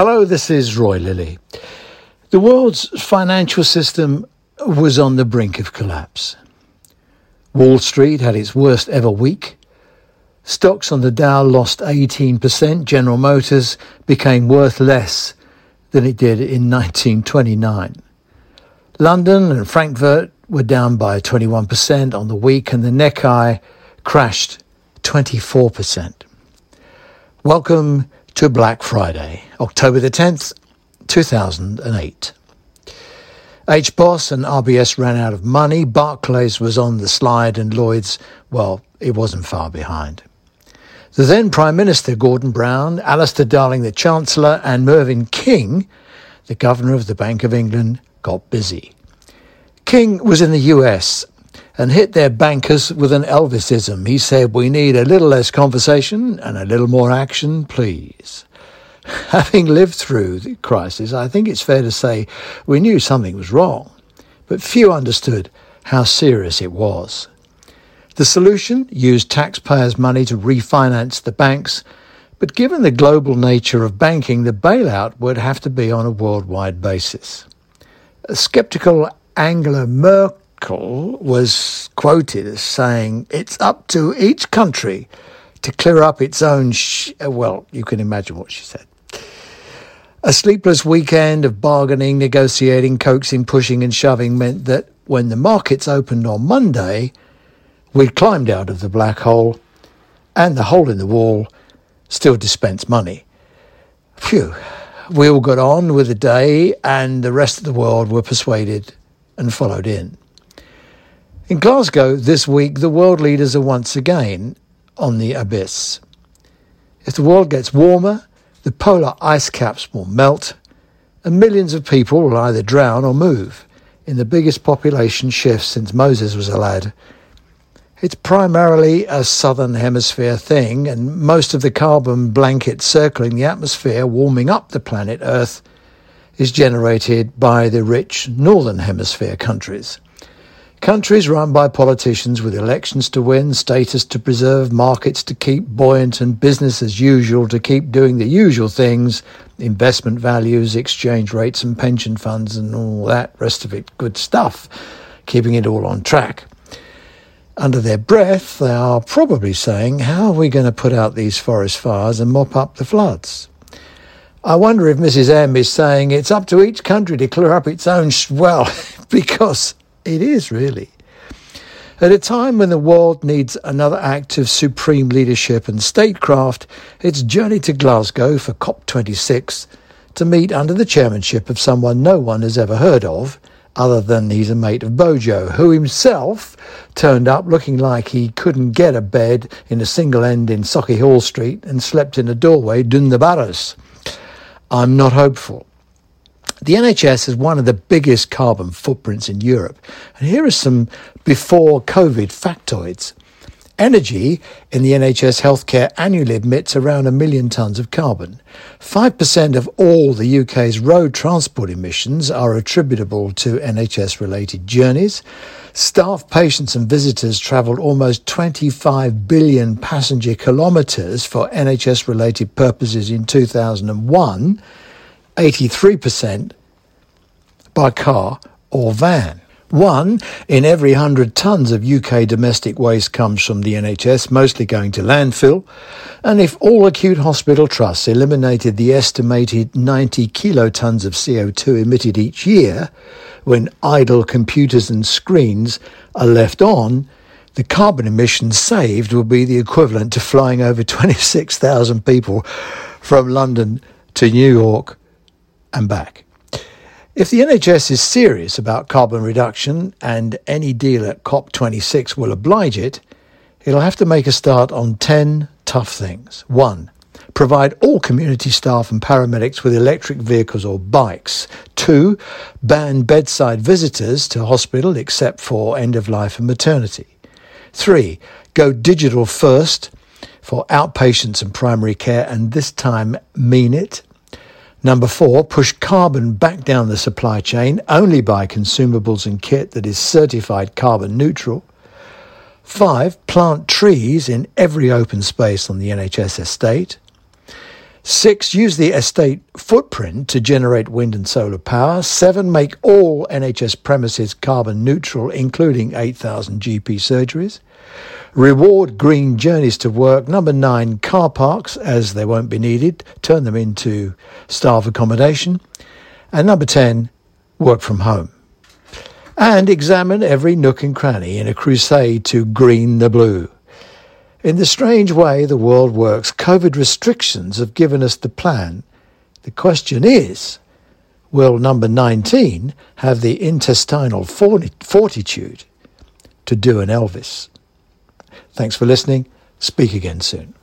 Hello, this is Roy Lilly. The world's financial system was on the brink of collapse. Wall Street had its worst ever week. Stocks on the Dow lost 18%. General Motors became worth less than it did in 1929. London and Frankfurt were down by 21% on the week, and the Nikkei crashed 24%. Welcome to Black Friday, October the 10th, 2008. HBOS and RBS ran out of money. Barclays was on the slide, and Lloyd's, well, it wasn't far behind. The then Prime Minister Gordon Brown, Alistair Darling, the Chancellor, and Mervyn King, the Governor of the Bank of England, got busy. King was in the US and hit their bankers with an Elvisism. He said, We need a little less conversation and a little more action, please. Having lived through the crisis, I think it's fair to say we knew something was wrong, but few understood how serious it was. The solution used taxpayers' money to refinance the banks, but given the global nature of banking, the bailout would have to be on a worldwide basis. A skeptical Angela Merkel was quoted as saying, It's up to each country to clear up its own. Sh-. Uh, well, you can imagine what she said. A sleepless weekend of bargaining, negotiating, coaxing, pushing, and shoving meant that when the markets opened on Monday, we climbed out of the black hole, and the hole in the wall still dispensed money. Phew. We all got on with the day, and the rest of the world were persuaded and followed in. In Glasgow this week, the world leaders are once again on the abyss. If the world gets warmer, the polar ice caps will melt, and millions of people will either drown or move in the biggest population shift since Moses was a lad. It's primarily a southern hemisphere thing, and most of the carbon blanket circling the atmosphere, warming up the planet Earth, is generated by the rich northern hemisphere countries. Countries run by politicians with elections to win, status to preserve, markets to keep buoyant, and business as usual to keep doing the usual things investment values, exchange rates, and pension funds, and all that rest of it good stuff, keeping it all on track. Under their breath, they are probably saying, How are we going to put out these forest fires and mop up the floods? I wonder if Mrs. M is saying it's up to each country to clear up its own. Well, because it is really. At a time when the world needs another act of supreme leadership and statecraft, it's journeyed to Glasgow for COP26 to meet under the chairmanship of someone no one has ever heard of, other than he's a mate of Bojo, who himself turned up looking like he couldn't get a bed in a single end in Sauchiehall Street and slept in a doorway doing the. I'm not hopeful. The NHS is one of the biggest carbon footprints in Europe. And here are some before COVID factoids. Energy in the NHS healthcare annually emits around a million tonnes of carbon. 5% of all the UK's road transport emissions are attributable to NHS related journeys. Staff, patients, and visitors travelled almost 25 billion passenger kilometres for NHS related purposes in 2001 83% by car or van. One in every 100 tonnes of UK domestic waste comes from the NHS, mostly going to landfill. And if all acute hospital trusts eliminated the estimated 90 kilotonnes of CO2 emitted each year, when idle computers and screens are left on, the carbon emissions saved will be the equivalent to flying over 26,000 people from London to New York and back. If the NHS is serious about carbon reduction and any deal at COP26 will oblige it, it'll have to make a start on 10 tough things. One, provide all community staff and paramedics with electric vehicles or bikes. Two, ban bedside visitors to hospital except for end of life and maternity. Three, go digital first for outpatients and primary care and this time mean it. Number four, push carbon back down the supply chain, only buy consumables and kit that is certified carbon neutral. Five, plant trees in every open space on the NHS estate. Six, use the estate footprint to generate wind and solar power. Seven, make all NHS premises carbon neutral, including 8,000 GP surgeries. Reward green journeys to work. Number nine, car parks, as they won't be needed. Turn them into staff accommodation. And number 10, work from home. And examine every nook and cranny in a crusade to green the blue. In the strange way the world works, COVID restrictions have given us the plan. The question is, will number 19 have the intestinal fortitude to do an Elvis? Thanks for listening. Speak again soon.